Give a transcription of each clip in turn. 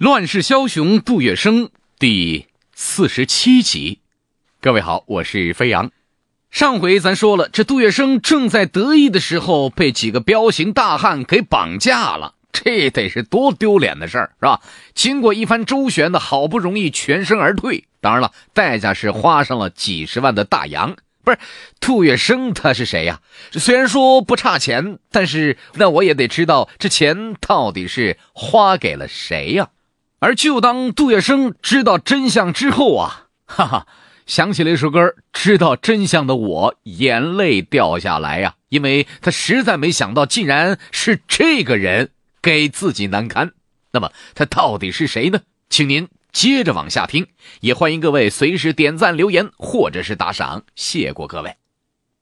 乱世枭雄杜月笙第四十七集，各位好，我是飞扬。上回咱说了，这杜月笙正在得意的时候，被几个彪形大汉给绑架了，这得是多丢脸的事儿，是吧？经过一番周旋的，好不容易全身而退，当然了，代价是花上了几十万的大洋。不是，杜月笙他是谁呀？虽然说不差钱，但是那我也得知道这钱到底是花给了谁呀？而就当杜月笙知道真相之后啊，哈哈，想起了一首歌，知道真相的我眼泪掉下来呀，因为他实在没想到，竟然是这个人给自己难堪。那么他到底是谁呢？请您接着往下听，也欢迎各位随时点赞留言或者是打赏，谢过各位。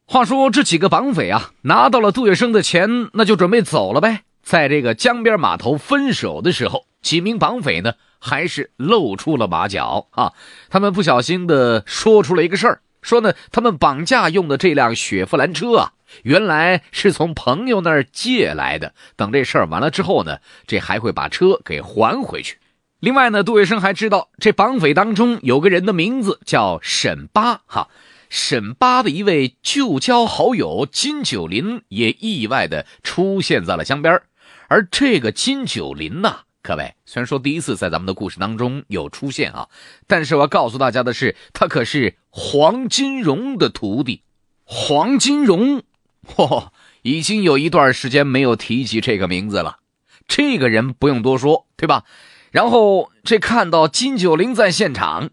话说这几个绑匪啊，拿到了杜月笙的钱，那就准备走了呗。在这个江边码头分手的时候。几名绑匪呢，还是露出了马脚啊！他们不小心的说出了一个事儿，说呢，他们绑架用的这辆雪佛兰车啊，原来是从朋友那儿借来的。等这事儿完了之后呢，这还会把车给还回去。另外呢，杜月笙还知道，这绑匪当中有个人的名字叫沈八哈，沈八的一位旧交好友金九林也意外的出现在了江边，而这个金九林呐。各位，虽然说第一次在咱们的故事当中有出现啊，但是我要告诉大家的是，他可是黄金荣的徒弟。黄金荣，嚯，已经有一段时间没有提及这个名字了。这个人不用多说，对吧？然后这看到金九龄在现场，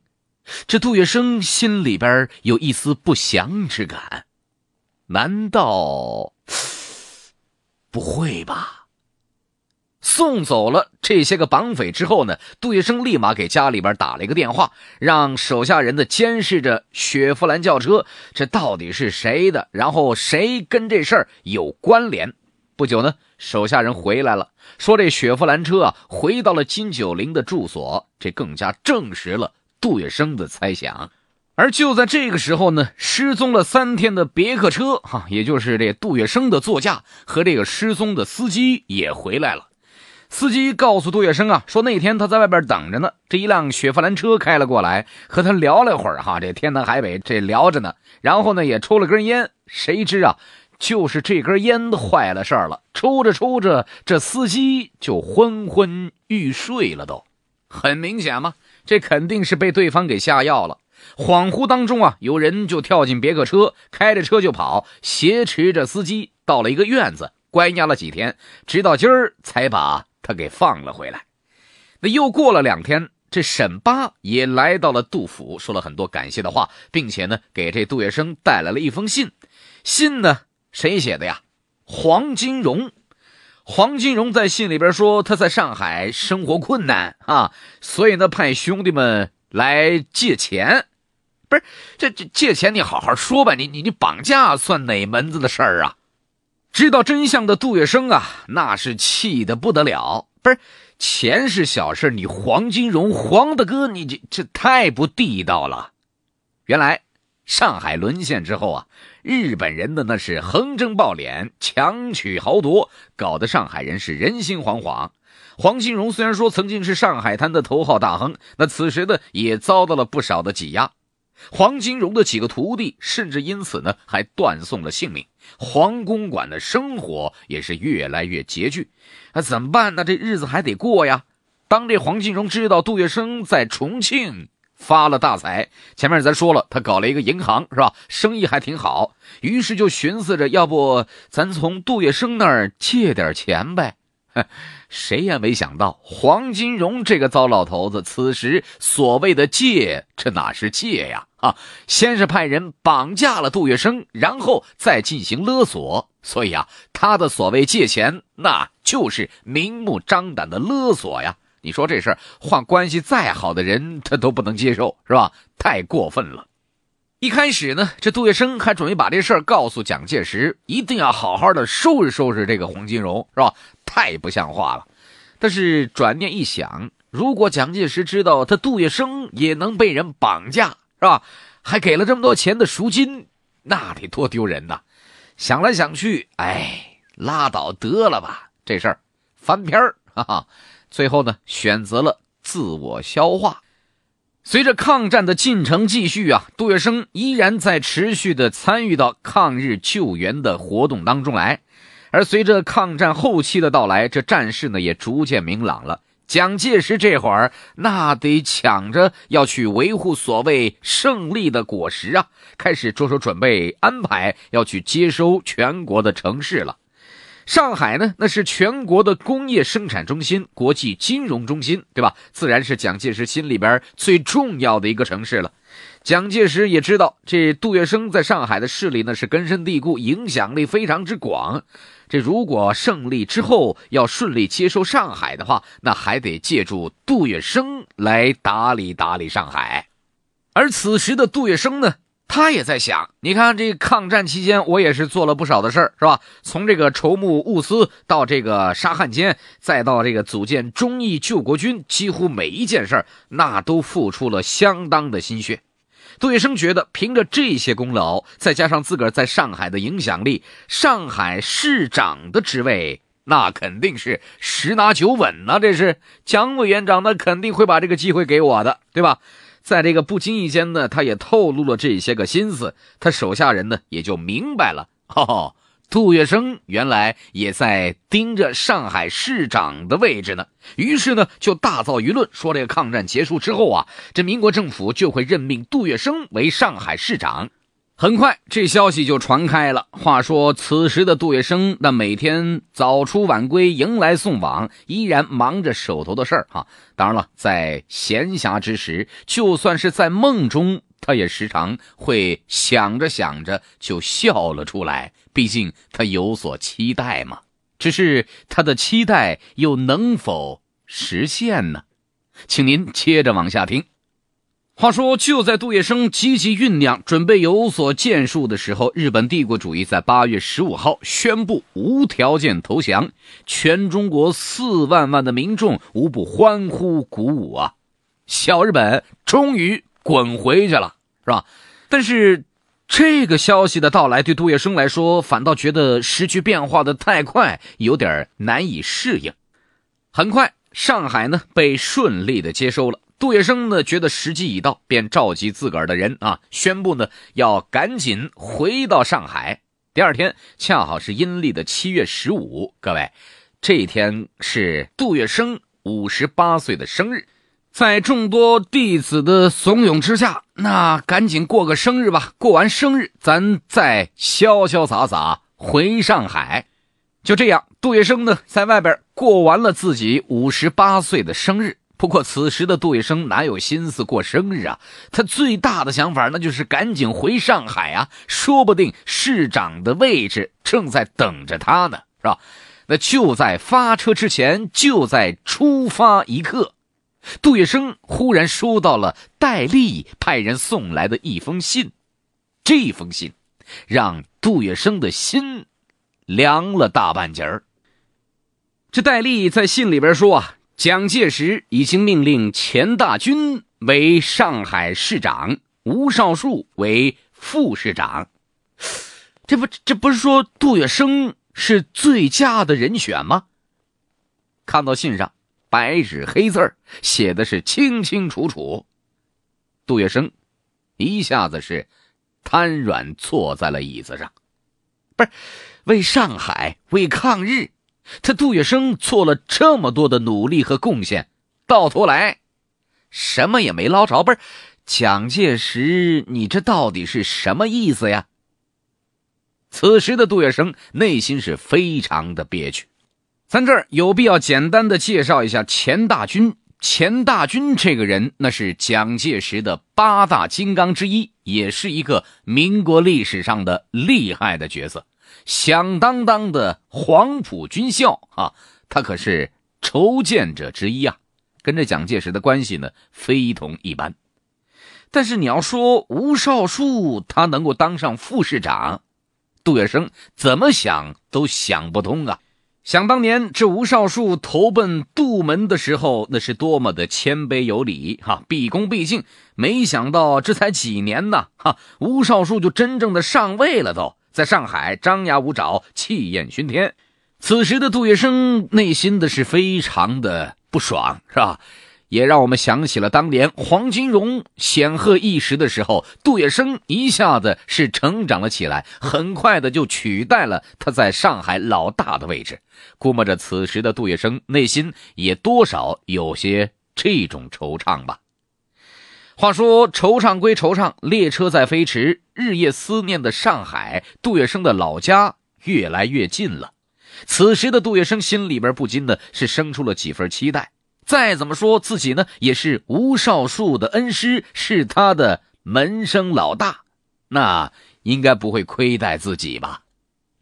这杜月笙心里边有一丝不祥之感。难道不会吧？送走了这些个绑匪之后呢，杜月笙立马给家里边打了一个电话，让手下人的监视着雪佛兰轿车，这到底是谁的？然后谁跟这事儿有关联？不久呢，手下人回来了，说这雪佛兰车啊回到了金九龄的住所，这更加证实了杜月笙的猜想。而就在这个时候呢，失踪了三天的别克车，哈，也就是这杜月笙的座驾和这个失踪的司机也回来了。司机告诉杜月笙啊，说那天他在外边等着呢，这一辆雪佛兰车开了过来，和他聊了会儿哈，这天南海北这聊着呢，然后呢也抽了根烟，谁知啊，就是这根烟坏了事儿了，抽着抽着，这司机就昏昏欲睡了，都很明显嘛，这肯定是被对方给下药了。恍惚当中啊，有人就跳进别克车，开着车就跑，挟持着司机到了一个院子，关押了几天，直到今儿才把。他给放了回来，那又过了两天，这沈八也来到了杜府，说了很多感谢的话，并且呢，给这杜月笙带来了一封信。信呢，谁写的呀？黄金荣。黄金荣在信里边说，他在上海生活困难啊，所以呢，派兄弟们来借钱。不是，这这借钱，你好好说吧。你你你绑架算哪门子的事儿啊？知道真相的杜月笙啊，那是气得不得了。不是钱是小事，你黄金荣黄大哥，你这这太不地道了。原来上海沦陷之后啊，日本人的那是横征暴敛、强取豪夺，搞得上海人是人心惶惶。黄金荣虽然说曾经是上海滩的头号大亨，那此时呢也遭到了不少的挤压。黄金荣的几个徒弟甚至因此呢还断送了性命，黄公馆的生活也是越来越拮据，那怎么办呢？这日子还得过呀。当这黄金荣知道杜月笙在重庆发了大财，前面咱说了，他搞了一个银行是吧？生意还挺好，于是就寻思着，要不咱从杜月笙那儿借点钱呗。谁也没想到，黄金荣这个糟老头子，此时所谓的借，这哪是借呀？啊，先是派人绑架了杜月笙，然后再进行勒索。所以啊，他的所谓借钱，那就是明目张胆的勒索呀！你说这事儿，换关系再好的人，他都不能接受，是吧？太过分了。一开始呢，这杜月笙还准备把这事儿告诉蒋介石，一定要好好的收拾收拾这个黄金荣，是吧？太不像话了。但是转念一想，如果蒋介石知道他杜月笙也能被人绑架，是吧？还给了这么多钱的赎金，那得多丢人呐！想来想去，哎，拉倒得了吧，这事儿翻篇儿，哈哈。最后呢，选择了自我消化。随着抗战的进程继续啊，杜月笙依然在持续的参与到抗日救援的活动当中来。而随着抗战后期的到来，这战事呢也逐渐明朗了。蒋介石这会儿那得抢着要去维护所谓胜利的果实啊，开始着手准备安排要去接收全国的城市了。上海呢，那是全国的工业生产中心、国际金融中心，对吧？自然是蒋介石心里边最重要的一个城市了。蒋介石也知道，这杜月笙在上海的势力呢是根深蒂固，影响力非常之广。这如果胜利之后要顺利接收上海的话，那还得借助杜月笙来打理打理上海。而此时的杜月笙呢？他也在想，你看这抗战期间，我也是做了不少的事儿，是吧？从这个筹募物资到这个杀汉奸，再到这个组建忠义救国军，几乎每一件事儿，那都付出了相当的心血。杜月笙觉得，凭着这些功劳，再加上自个儿在上海的影响力，上海市长的职位，那肯定是十拿九稳呐。这是蒋委员长，那肯定会把这个机会给我的，对吧？在这个不经意间呢，他也透露了这些个心思，他手下人呢也就明白了。哈哦，杜月笙原来也在盯着上海市长的位置呢。于是呢，就大造舆论，说这个抗战结束之后啊，这民国政府就会任命杜月笙为上海市长。很快，这消息就传开了。话说，此时的杜月笙，那每天早出晚归，迎来送往，依然忙着手头的事儿哈。当然了，在闲暇之时，就算是在梦中，他也时常会想着想着就笑了出来。毕竟他有所期待嘛。只是他的期待又能否实现呢？请您接着往下听。话说，就在杜月笙积极酝酿、准备有所建树的时候，日本帝国主义在八月十五号宣布无条件投降，全中国四万万的民众无不欢呼鼓舞啊！小日本终于滚回去了，是吧？但是，这个消息的到来对杜月笙来说，反倒觉得时局变化的太快，有点难以适应。很快，上海呢被顺利的接收了。杜月笙呢，觉得时机已到，便召集自个儿的人啊，宣布呢要赶紧回到上海。第二天恰好是阴历的七月十五，各位，这一天是杜月笙五十八岁的生日，在众多弟子的怂恿之下，那赶紧过个生日吧。过完生日，咱再潇潇洒洒回上海。就这样，杜月笙呢，在外边过完了自己五十八岁的生日。不过此时的杜月笙哪有心思过生日啊？他最大的想法那就是赶紧回上海啊！说不定市长的位置正在等着他呢，是吧？那就在发车之前，就在出发一刻，杜月笙忽然收到了戴笠派人送来的一封信。这封信让杜月笙的心凉了大半截儿。这戴笠在信里边说啊。蒋介石已经命令钱大钧为上海市长，吴少树为副市长。这不，这不是说杜月笙是最佳的人选吗？看到信上白纸黑字写的是清清楚楚，杜月笙一下子是瘫软坐在了椅子上。不是为上海，为抗日。他杜月笙做了这么多的努力和贡献，到头来什么也没捞着。不是蒋介石，你这到底是什么意思呀？此时的杜月笙内心是非常的憋屈。咱这儿有必要简单的介绍一下钱大钧。钱大钧这个人，那是蒋介石的八大金刚之一，也是一个民国历史上的厉害的角色。响当当的黄埔军校啊，他可是筹建者之一啊，跟着蒋介石的关系呢非同一般。但是你要说吴少树他能够当上副市长，杜月笙怎么想都想不通啊！想当年这吴少树投奔杜门的时候，那是多么的谦卑有礼哈，毕恭毕敬。没想到这才几年呢，哈，吴少树就真正的上位了都。在上海张牙舞爪、气焰熏天，此时的杜月笙内心的是非常的不爽，是吧？也让我们想起了当年黄金荣显赫一时的时候，杜月笙一下子是成长了起来，很快的就取代了他在上海老大的位置。估摸着此时的杜月笙内心也多少有些这种惆怅吧。话说惆怅归惆怅，列车在飞驰，日夜思念的上海，杜月笙的老家越来越近了。此时的杜月笙心里边不禁的是生出了几分期待。再怎么说，自己呢也是吴少树的恩师，是他的门生老大，那应该不会亏待自己吧？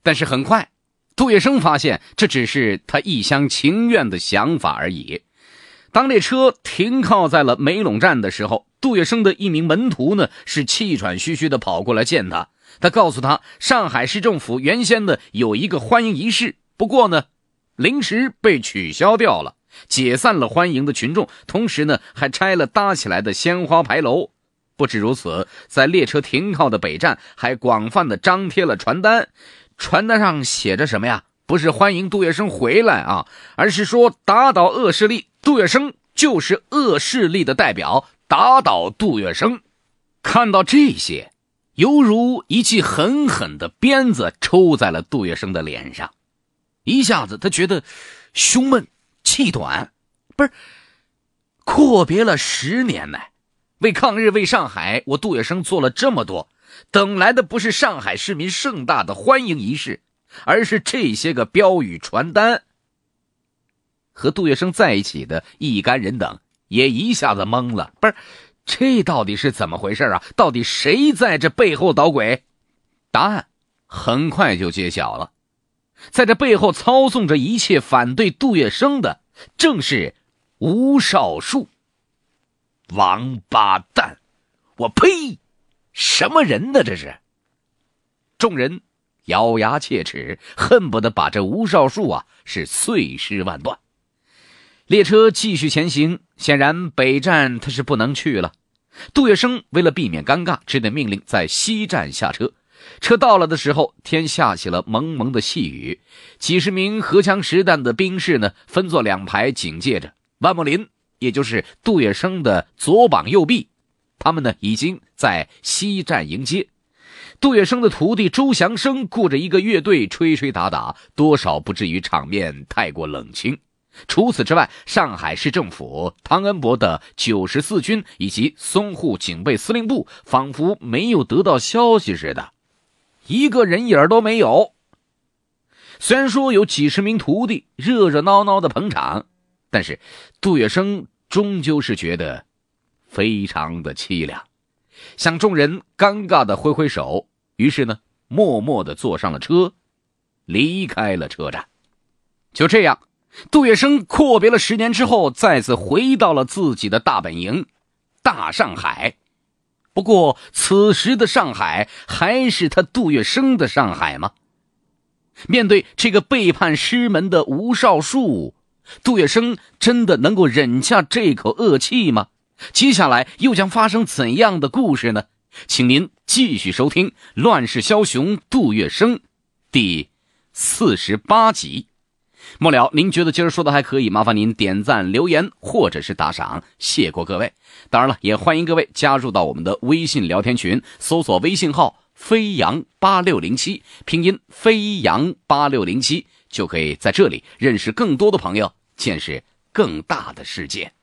但是很快，杜月笙发现这只是他一厢情愿的想法而已。当列车停靠在了梅陇站的时候，杜月笙的一名门徒呢是气喘吁吁的跑过来见他，他告诉他，上海市政府原先的有一个欢迎仪式，不过呢，临时被取消掉了。解散了欢迎的群众，同时呢，还拆了搭起来的鲜花牌楼。不止如此，在列车停靠的北站，还广泛的张贴了传单。传单上写着什么呀？不是欢迎杜月笙回来啊，而是说打倒恶势力，杜月笙就是恶势力的代表，打倒杜月笙。看到这些，犹如一记狠狠的鞭子抽在了杜月笙的脸上，一下子他觉得胸闷。气短，不是阔别了十年呢。为抗日，为上海，我杜月笙做了这么多，等来的不是上海市民盛大的欢迎仪式，而是这些个标语传单。和杜月笙在一起的一干人等也一下子懵了，不是，这到底是怎么回事啊？到底谁在这背后捣鬼？答案很快就揭晓了，在这背后操纵着一切反对杜月笙的。正是吴少树，王八蛋！我呸！什么人呢？这是！众人咬牙切齿，恨不得把这吴少树啊是碎尸万段。列车继续前行，显然北站他是不能去了。杜月笙为了避免尴尬，只得命令在西站下车。车到了的时候，天下起了蒙蒙的细雨。几十名荷枪实弹的兵士呢，分作两排警戒着。万木林，也就是杜月笙的左膀右臂，他们呢已经在西站迎接。杜月笙的徒弟周祥生雇着一个乐队吹吹打打，多少不至于场面太过冷清。除此之外，上海市政府、汤恩伯的九十四军以及淞沪警备司令部，仿佛没有得到消息似的。一个人影都没有。虽然说有几十名徒弟热热闹闹的捧场，但是杜月笙终究是觉得非常的凄凉，向众人尴尬的挥挥手，于是呢，默默的坐上了车，离开了车站。就这样，杜月笙阔别了十年之后，再次回到了自己的大本营——大上海。不过，此时的上海还是他杜月笙的上海吗？面对这个背叛师门的吴少树，杜月笙真的能够忍下这口恶气吗？接下来又将发生怎样的故事呢？请您继续收听《乱世枭雄杜月笙》第四十八集。末了，您觉得今儿说的还可以？麻烦您点赞、留言或者是打赏，谢过各位。当然了，也欢迎各位加入到我们的微信聊天群，搜索微信号“飞扬八六零七”，拼音“飞扬八六零七”，就可以在这里认识更多的朋友，见识更大的世界。